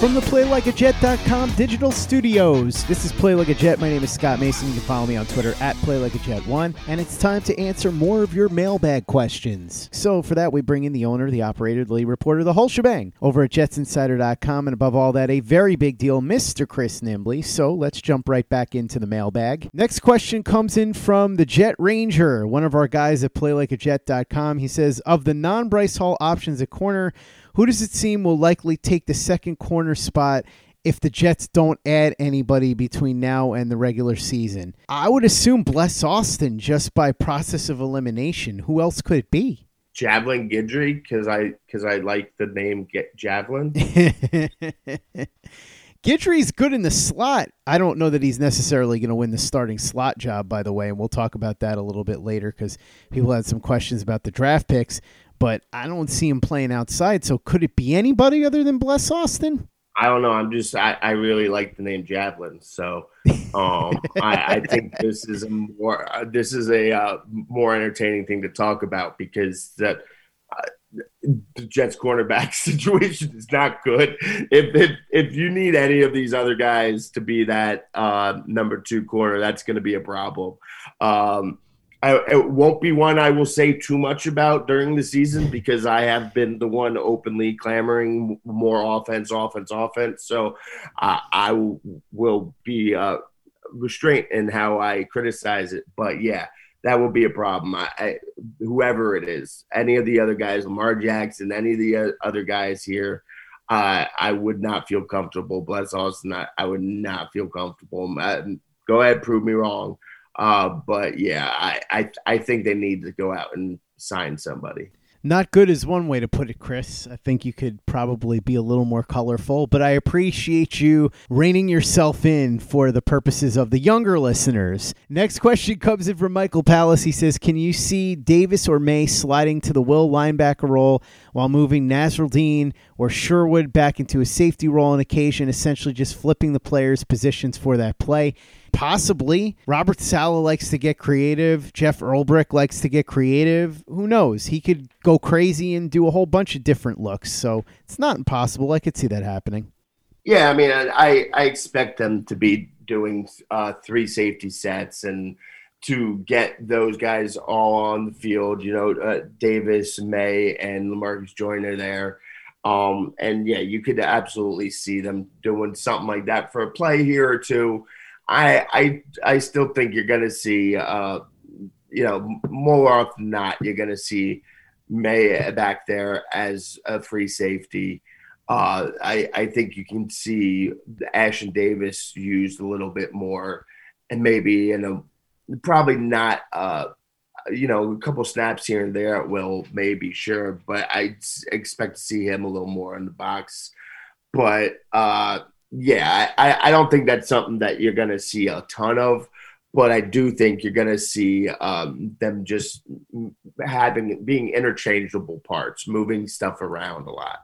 From the PlayLikeAJet.com digital studios, this is Play Like a Jet. My name is Scott Mason. You can follow me on Twitter at PlayLikeAJet1. And it's time to answer more of your mailbag questions. So for that, we bring in the owner, the operator, the lead reporter, the whole shebang over at JetsInsider.com. And above all that, a very big deal, Mr. Chris Nimbley. So let's jump right back into the mailbag. Next question comes in from the Jet Ranger, one of our guys at PlayLikeAJet.com. He says, of the non-Bryce Hall options at corner, who does it seem will likely take the second corner spot if the Jets don't add anybody between now and the regular season? I would assume Bless Austin just by process of elimination. Who else could it be? Javelin Guidry because I because I like the name Get Javelin. Guidry's good in the slot. I don't know that he's necessarily going to win the starting slot job, by the way, and we'll talk about that a little bit later because people had some questions about the draft picks but I don't see him playing outside. So could it be anybody other than Bless Austin? I don't know. I'm just I, I really like the name Javelin, so um, I, I think this is a more uh, this is a uh, more entertaining thing to talk about because that uh, the Jets cornerback situation is not good. If, if if you need any of these other guys to be that uh, number two corner, that's going to be a problem. Um, I, it won't be one I will say too much about during the season because I have been the one openly clamoring more offense, offense, offense. So uh, I w- will be uh, restrained in how I criticize it. But yeah, that will be a problem. I, I, whoever it is, any of the other guys, Lamar Jackson, any of the other guys here, uh, I would not feel comfortable. Bless Austin, I, I would not feel comfortable. Uh, go ahead, prove me wrong. Uh, but yeah, I, I I think they need to go out and sign somebody. Not good is one way to put it, Chris. I think you could probably be a little more colorful, but I appreciate you reining yourself in for the purposes of the younger listeners. Next question comes in from Michael Palace. He says, Can you see Davis or Maye sliding to the will linebacker role while moving Nasirildeen or Sherwood back into a safety role on occasion, essentially just flipping the players' positions for that play? Possibly. Robert Saleh likes to get creative. Jeff Ulbrich likes to get creative. Who knows? He could go crazy and do a whole bunch of different looks. So it's not impossible. I could see that happening. Yeah, I mean, I, I expect them to be doing uh, three safety sets and to get those guys all on the field. You know, uh, Davis, Maye, and Lamarcus Joyner there. Um, and yeah, you could absolutely see them doing something like that for a play here or two. I I I still think you're going to see, uh, you know, more often than not, you're going to see Maye back there as a free safety. Uh, I I think you can see Ashtyn Davis used a little bit more, and maybe in a probably not. Uh, you know, a couple snaps here and there will maybe sure, but I expect to see him a little more in the box. But uh, yeah, I, I don't think that's something that you're going to see a ton of, but I do think you're going to see um, them just having being interchangeable parts, moving stuff around a lot.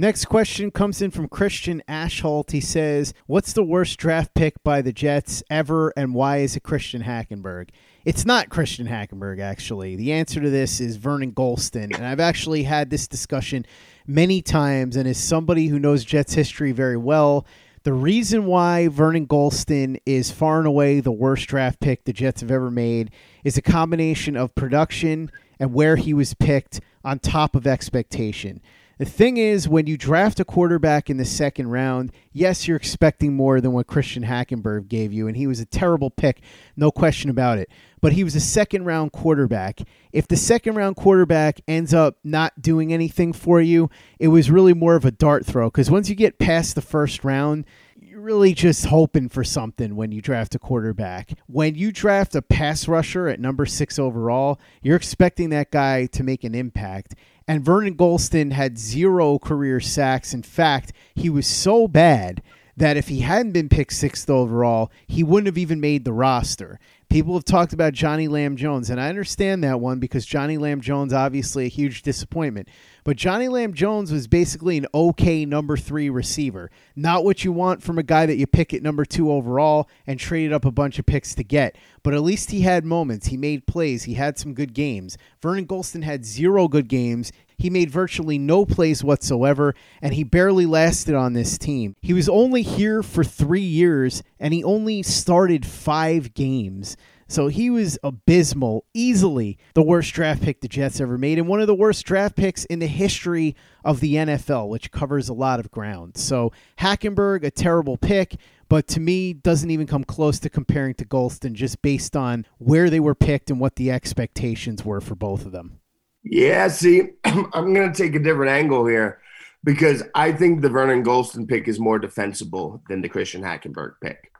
Next question comes in from Christian Ashholt. He says, What's the worst draft pick by the Jets ever, and why is it Christian Hackenberg? It's not Christian Hackenberg, actually. The answer to this is Vernon Gholston. And I've actually had this discussion many times, and as somebody who knows Jets history very well, the reason why Vernon Gholston is far and away the worst draft pick the Jets have ever made is a combination of production and where he was picked on top of expectation. The thing is, when you draft a quarterback in the second round, yes, you're expecting more than what Christian Hackenberg gave you, and he was a terrible pick, no question about it. But he was a second round quarterback. If the second round quarterback ends up not doing anything for you, it was really more of a dart throw because once you get past the first round, you're really just hoping for something when you draft a quarterback. When you draft a pass rusher at number six overall, you're expecting that guy to make an impact. And Vernon Gholston had zero career sacks. In fact, he was so bad that if he hadn't been picked sixth overall, he wouldn't have even made the roster. People have talked about Johnny Lam Jones, and I understand that one because Johnny Lam Jones obviously a huge disappointment. But Johnny Lam Jones was basically an okay number three receiver. Not what you want from a guy that you pick at number two overall and traded up a bunch of picks to get. But at least he had moments. He made plays. He had some good games. Vernon Gholston had zero good games. He made virtually no plays whatsoever, and he barely lasted on this team. He was only here for three years, and he only started five games. So he was abysmal, easily the worst draft pick the Jets ever made, and one of the worst draft picks in the history of the NFL, which covers a lot of ground. So Hackenberg, a terrible pick, but to me, doesn't even come close to comparing to Gholston just based on where they were picked and what the expectations were for both of them. Yeah, see, I'm going to take a different angle here because I think the Vernon Gholston pick is more defensible than the Christian Hackenberg pick.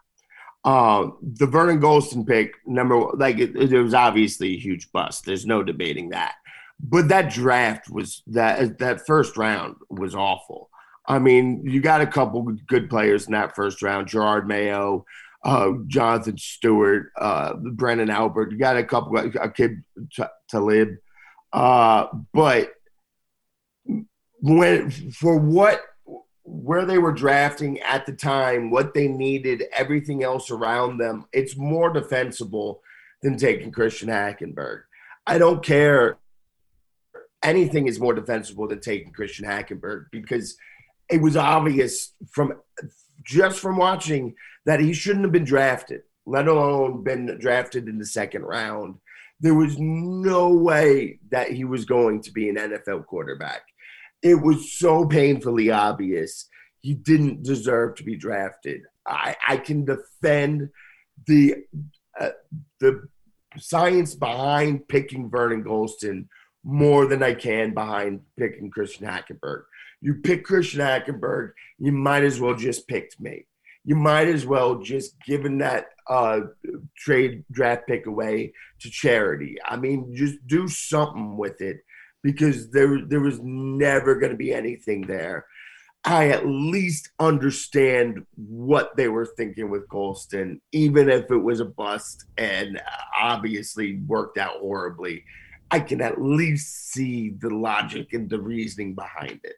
Um, the Vernon Gholston pick, number like it, it, was obviously a huge bust. There's no debating that. But that draft was that that first round was awful. I mean, you got a couple good players in that first round: Jerod Mayo, uh, Jonathan Stewart, uh, Branden Albert. You got a couple, Aqib Talib, uh, but when for what where they were drafting at the time, what they needed, everything else around them, it's more defensible than taking Christian Hackenberg. I don't care. Anything is more defensible than taking Christian Hackenberg because it was obvious from just from watching that he shouldn't have been drafted, let alone been drafted in the second round. There was no way that he was going to be an NFL quarterback it was so painfully obvious he didn't deserve to be drafted. I, I can defend the uh, the science behind picking Vernon Gholston more than I can behind picking Christian Hackenberg. You pick Christian Hackenberg, you might as well just picked me. You might as well just given that uh, trade draft pick away to charity. I mean, just do something with it because there there was never going to be anything there. I at least understand what they were thinking with Gholston, even if it was a bust and obviously worked out horribly. I can at least see the logic and the reasoning behind it.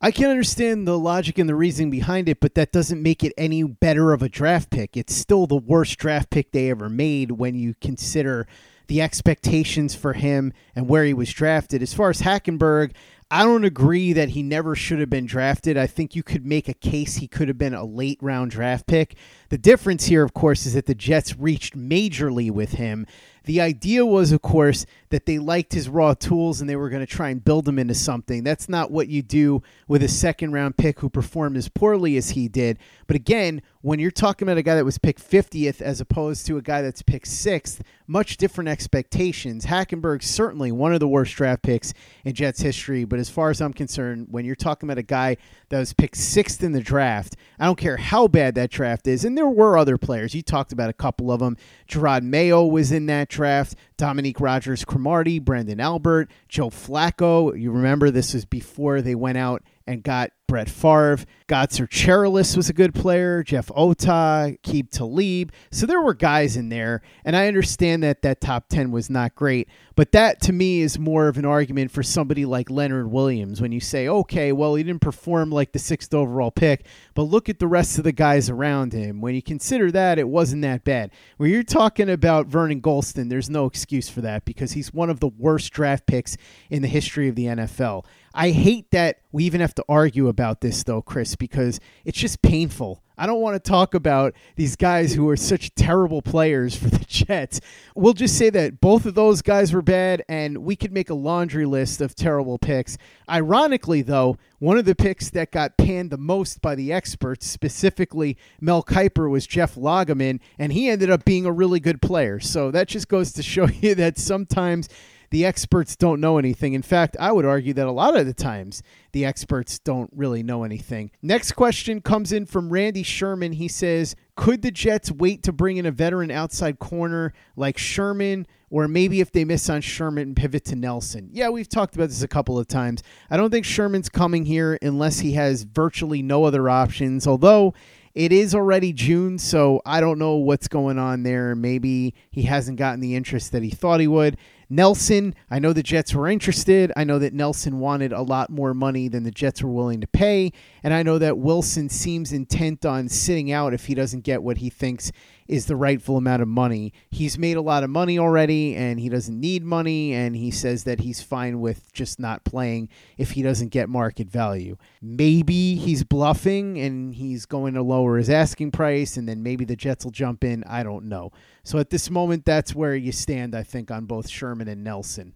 I can understand the logic and the reasoning behind it, but that doesn't make it any better of a draft pick. It's still the worst draft pick they ever made when you consider the expectations for him and where he was drafted. As far as Hackenberg, I don't agree that he never should have been drafted. I think you could make a case he could have been a late round draft pick. The difference here, of course, is that the Jets reached majorly with him the idea was, of course, that they liked his raw tools and they were going to try and build him into something. That's not what you do with a second round pick who performed as poorly as he did. But again, when you're talking about a guy that was picked 50th as opposed to a guy that's picked sixth, much different expectations. Hackenberg's certainly one of the worst draft picks in Jets history. But as far as I'm concerned, when you're talking about a guy that was picked sixth in the draft, I don't care how bad that draft is. And there were other players. You talked about a couple of them. Jerod Mayo was in that draft. Dominique Rodgers Cromartie, Branden Albert, Joe Flacco. You remember this was before they went out and got Brett Favre. Gosder Cherilus was a good player. Jeff Otah, Aqib Talib. So there were guys in there. And I understand that that top 10 was not great. But that to me is more of an argument for somebody like Leonard Williams when you say, okay, well, he didn't perform like the sixth overall pick, but look at the rest of the guys around him. When you consider that, it wasn't that bad. When you're talking about Vernon Gholston, there's no excuse for that because he's one of the worst draft picks in the history of the NFL. I hate that we even have to argue about about this though, Chris, because it's just painful. I don't want to talk about these guys who are such terrible players for the Jets. We'll just say that both of those guys were bad, and we could make a laundry list of terrible picks. Ironically, though, one of the picks that got panned the most by the experts, specifically Mel Kiper, was Jeff Lageman, and he ended up being a really good player. So that just goes to show you that sometimes the experts don't know anything. In fact, I would argue that a lot of the times the experts don't really know anything. Next question comes in from Randy Sherman. He says, Could the Jets wait to bring in a veteran outside corner like Sherman? Or maybe if they miss on Sherman, pivot to Nelson. Yeah, we've talked about this a couple of times. I don't think Sherman's coming here unless he has virtually no other options. Although it is already June, so I don't know what's going on there. Maybe he hasn't gotten the interest that he thought he would. Nelson, I know the Jets were interested. I know that Nelson wanted a lot more money than the Jets were willing to pay. And I know that Wilson seems intent on sitting out if he doesn't get what he thinks is the rightful amount of money. He's made a lot of money already and he doesn't need money. And he says that he's fine with just not playing if he doesn't get market value. Maybe he's bluffing and he's going to lower his asking price and then maybe the Jets will jump in. I don't know. So at this moment, that's where you stand, I think, on both Sherman and Nelson.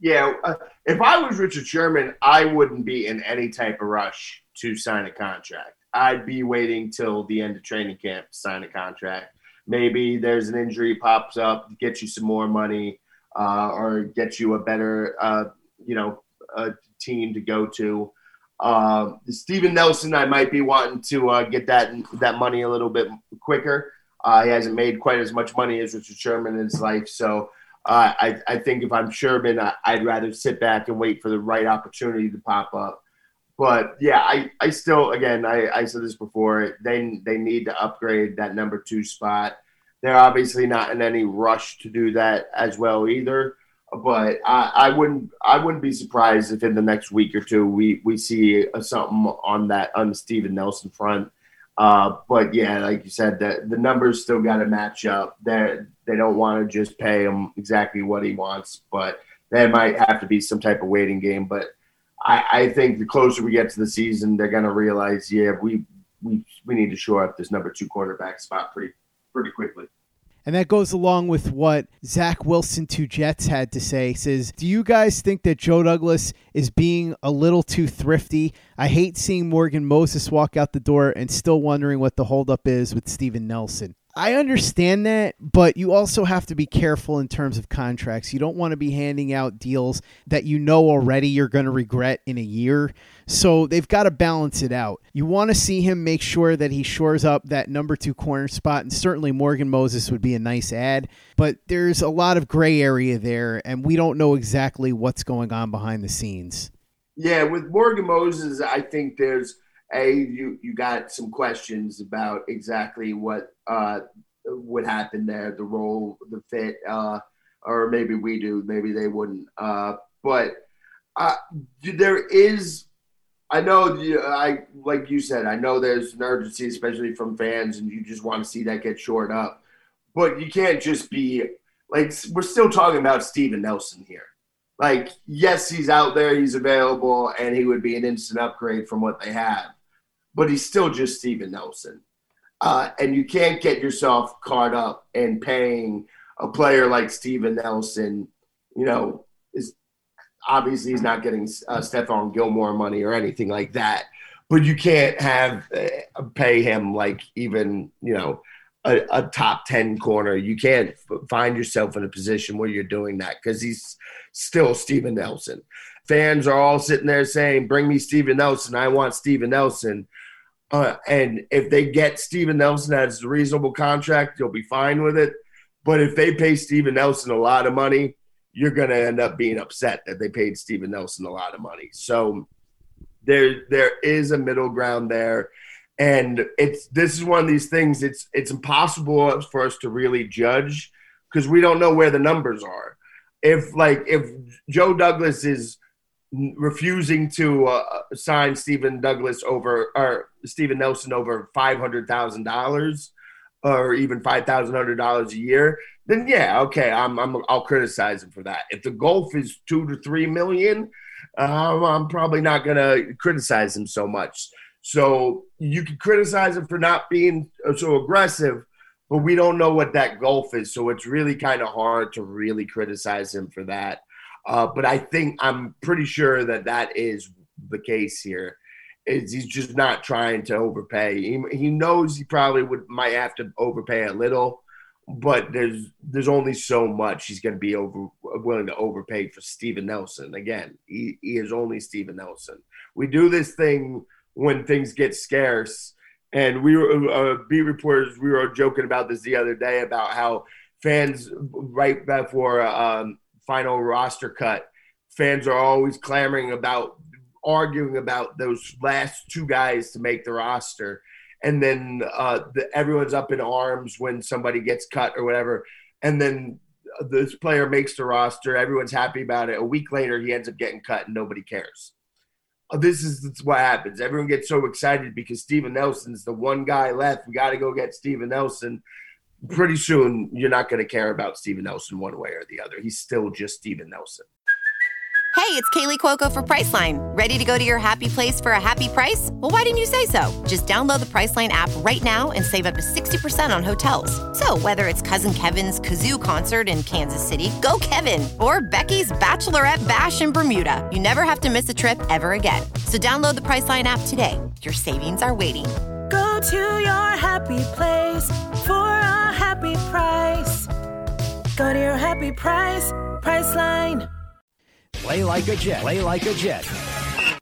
Yeah, uh, if I was Richard Sherman, I wouldn't be in any type of rush to sign a contract. I'd be waiting till the end of training camp to sign a contract. Maybe there's an injury pops up, get you some more money, uh, or get you a better, uh, you know, team to go to. Uh, Steven Nelson, I might be wanting to uh, get that that money a little bit quicker. Uh, he hasn't made quite as much money as Richard Sherman in his life. So uh, I, I think if I'm Sherman, I, would rather sit back and wait for the right opportunity to pop up. But yeah, I, I still, again, I, I said this before, they, they need to upgrade that number two spot. They're obviously not in any rush to do that as well either. But I, I wouldn't I wouldn't be surprised if in the next week or two we, we see something on that on the Steven Nelson front uh, but yeah, like you said, the the numbers still got to match up. They they don't want to just pay him exactly what he wants, but there might have to be some type of waiting game. But I, I think the closer we get to the season, they're going to realize, yeah, we we we need to shore up this number two quarterback spot pretty pretty quickly. And that goes along with what Zach Wilson to Jets had to say. He says, Do you guys think that Joe Douglas is being a little too thrifty? I hate seeing Morgan Moses walk out the door and still wondering what the holdup is with Steven Nelson. I understand that, but you also have to be careful in terms of contracts. You don't want to be handing out deals that you know already you're going to regret in a year. So they've got to balance it out. You want to see him make sure that he shores up that number two corner spot, and certainly Morgan Moses would be a nice ad, but there's a lot of gray area there, and we don't know exactly what's going on behind the scenes. Yeah, with Morgan Moses, I think there's a you you got some questions about exactly what uh, would happen there, the role, the fit, uh, or maybe we do, maybe they wouldn't. Uh, but uh, there is, I know, I like you said, I know there's an urgency, especially from fans, and you just want to see that get shored up. But you can't just be like we're still talking about Steven Nelson here. Like, yes, he's out there, he's available, and he would be an instant upgrade from what they have but he's still just Steven Nelson. Uh, and you can't get yourself caught up in paying a player like Steven Nelson, you know, is obviously he's not getting uh, Stephon Gilmore money or anything like that, but you can't have uh, pay him like even, you know, a, a, top 10 corner. You can't find yourself in a position where you're doing that because he's still Steven Nelson. Fans are all sitting there saying, Bring me Steven Nelson. I want Steven Nelson. Uh, and if they get Steven Nelson as a reasonable contract, you'll be fine with it. But if they pay Steven Nelson a lot of money, you're going to end up being upset that they paid Steven Nelson a lot of money. So there there is a middle ground there. And it's this is one of these things it's it's impossible for us to really judge because we don't know where the numbers are. If like if Joe Douglas is refusing to uh, sign Stephen Douglas over or Steven Nelson over five hundred thousand dollars or even five thousand hundred dollars a year, then yeah, okay, I'm, I'm I'll criticize him for that. If the golf is two to three million, uh, I'm probably not to criticize him so much. So you can criticize him for not being so aggressive, but we don't know what that gulf is. So it's really kind of hard to really criticize him for that. Uh, but I think I'm pretty sure that that is the case here. Is he's just not trying to overpay. He, he knows he probably would might have to overpay a little, but there's there's only so much he's going to be over willing to overpay for Steven Nelson. Again, he, he is only Steven Nelson. We do this thing when things get scarce, and we were uh, beat reporters. We were joking about this the other day about how fans right before um, final roster cut, fans are always clamoring about arguing about those last two guys to make the roster and then uh, the, everyone's up in arms when somebody gets cut or whatever, and then this player makes the roster. Everyone's happy about it. A week later, he ends up getting cut, and nobody cares. Uh, this is, this is what happens. Everyone gets so excited because Steven Nelson's the one guy left. We got to go get Steven Nelson. Pretty soon, you're not going to care about Steven Nelson one way or the other. He's still just Steven Nelson. Hey, it's Kaley Cuoco for Priceline. Ready to go to your happy place for a happy price? Well, why didn't you say so? Just download the Priceline app right now and save up to 60% on hotels. So, whether it's Cousin Kevin's Kazoo concert in Kansas City, go Kevin, or Becky's Bachelorette Bash in Bermuda, you never have to miss a trip ever again. So, download the Priceline app today. Your savings are waiting. Go to your happy place for a happy price. Go to your happy price, Priceline. Play like a Jet. Play like a Jet.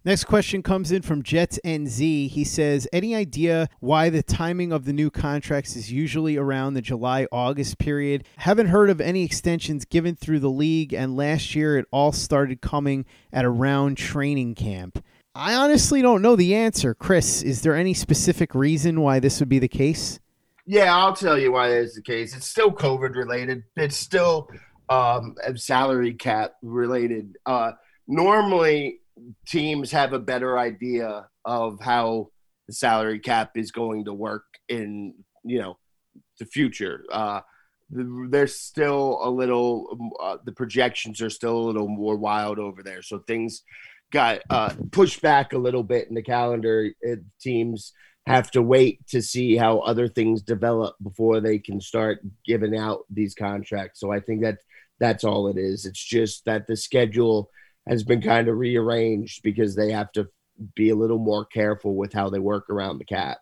Next question comes in from Jets NZ. He says, Any idea why the timing of the new contracts is usually around the July August period? Haven't heard of any extensions given through the league, and last year it all started coming at around training camp. I honestly don't know the answer. Chris, is there any specific reason why this would be the case? Yeah, I'll tell you why that is the case. It's still COVID related. It's still um, salary cap related. Uh, normally, teams have a better idea of how the salary cap is going to work in you know the future. Uh, there's still a little uh, the projections are still a little more wild over there, so things got uh, pushed back a little bit in the calendar. It, teams have to wait to see how other things develop before they can start giving out these contracts. So I think that that's all it is. It's just that the schedule has been kind of rearranged because they have to be a little more careful with how they work around the cap.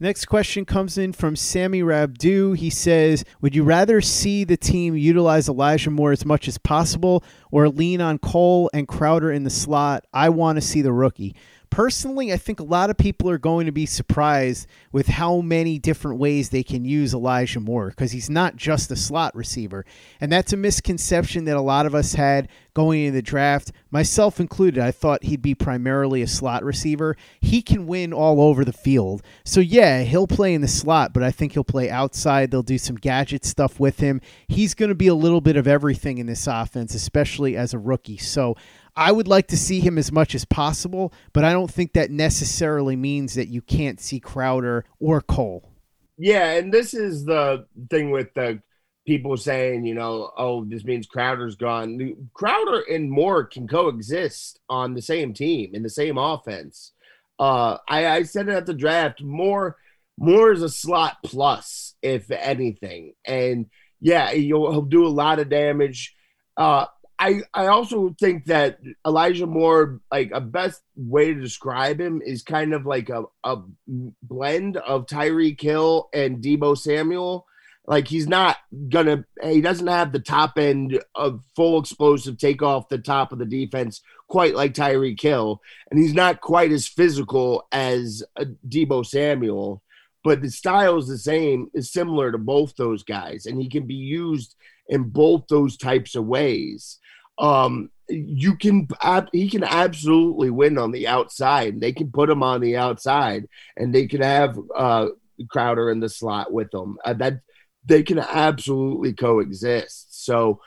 Next question comes in from Sammy Rabdu. He says, Would you rather see the team utilize Elijah Moore as much as possible or lean on Cole and Crowder in the slot? I want to see the rookie. Personally, I think a lot of people are going to be surprised with how many different ways they can use Elijah Moore because he's not just a slot receiver. And that's a misconception that a lot of us had going into the draft, myself included. I thought he'd be primarily a slot receiver. He can win all over the field. So, yeah, he'll play in the slot, but I think he'll play outside. They'll do some gadget stuff with him. He's going to be a little bit of everything in this offense, especially as a rookie. So, I would like to see him as much as possible, but I don't think that necessarily means that you can't see Crowder or Cole. Yeah, and this is the thing with the people saying, you know, oh, this means Crowder's gone. Crowder and Moore can coexist on the same team in the same offense. Uh, I, I said it at the draft. Moore, Moore is a slot plus, if anything, and yeah, he'll, he'll do a lot of damage. Uh, I, I also think that Elijah Moore, like a best way to describe him is kind of like a, a blend of Tyreek Hill and Deebo Samuel. Like he's not gonna, he doesn't have the top end of full explosive take off the top of the defense quite like Tyreek Hill, and he's not quite as physical as uh, Deebo Samuel. But the style is the same, is similar to both those guys, and he can be used in both those types of ways um, you can he can absolutely win on the outside. They can put him on the outside, and they can have uh, Crowder in the slot with them. Uh, that they can absolutely coexist. So.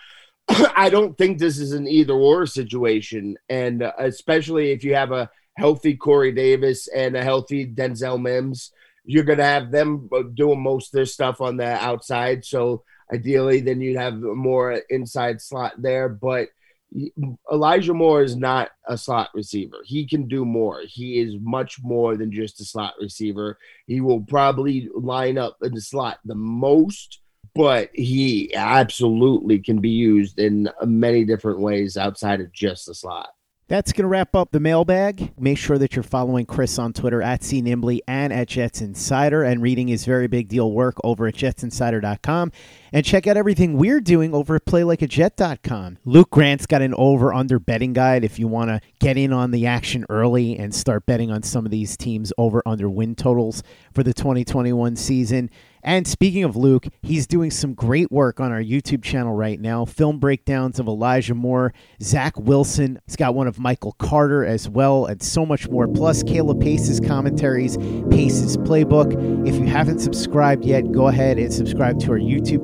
I don't think this is an either or situation, and uh, especially if you have a healthy Corey Davis and a healthy Denzel Mims, you're going to have them uh, doing most of their stuff on the outside. So ideally, then you'd have more inside slot there. But Elijah Moore is not a slot receiver. He can do more. He is much more than just a slot receiver. He will probably line up in the slot the most, but he absolutely can be used in many different ways outside of just the slot. That's going to wrap up the mailbag. Make sure that you're following Chris on Twitter at C. CNimbly and at Jets Insider and reading his very big deal work over at jetsinsider.com. And check out everything we're doing over at playlikeajet.com. Luke Grant's got an over under betting guide if you want to get in on the action early and start betting on some of these teams over under win totals for the 2021 season. And speaking of Luke, he's doing some great work on our YouTube channel right now. Film breakdowns of Elijah Moore, Zach Wilson. He's got one of Michael Carter as well, and so much more. Plus, Caleb Pace's commentaries, Pace's playbook. If you haven't subscribed yet, go ahead and subscribe to our YouTube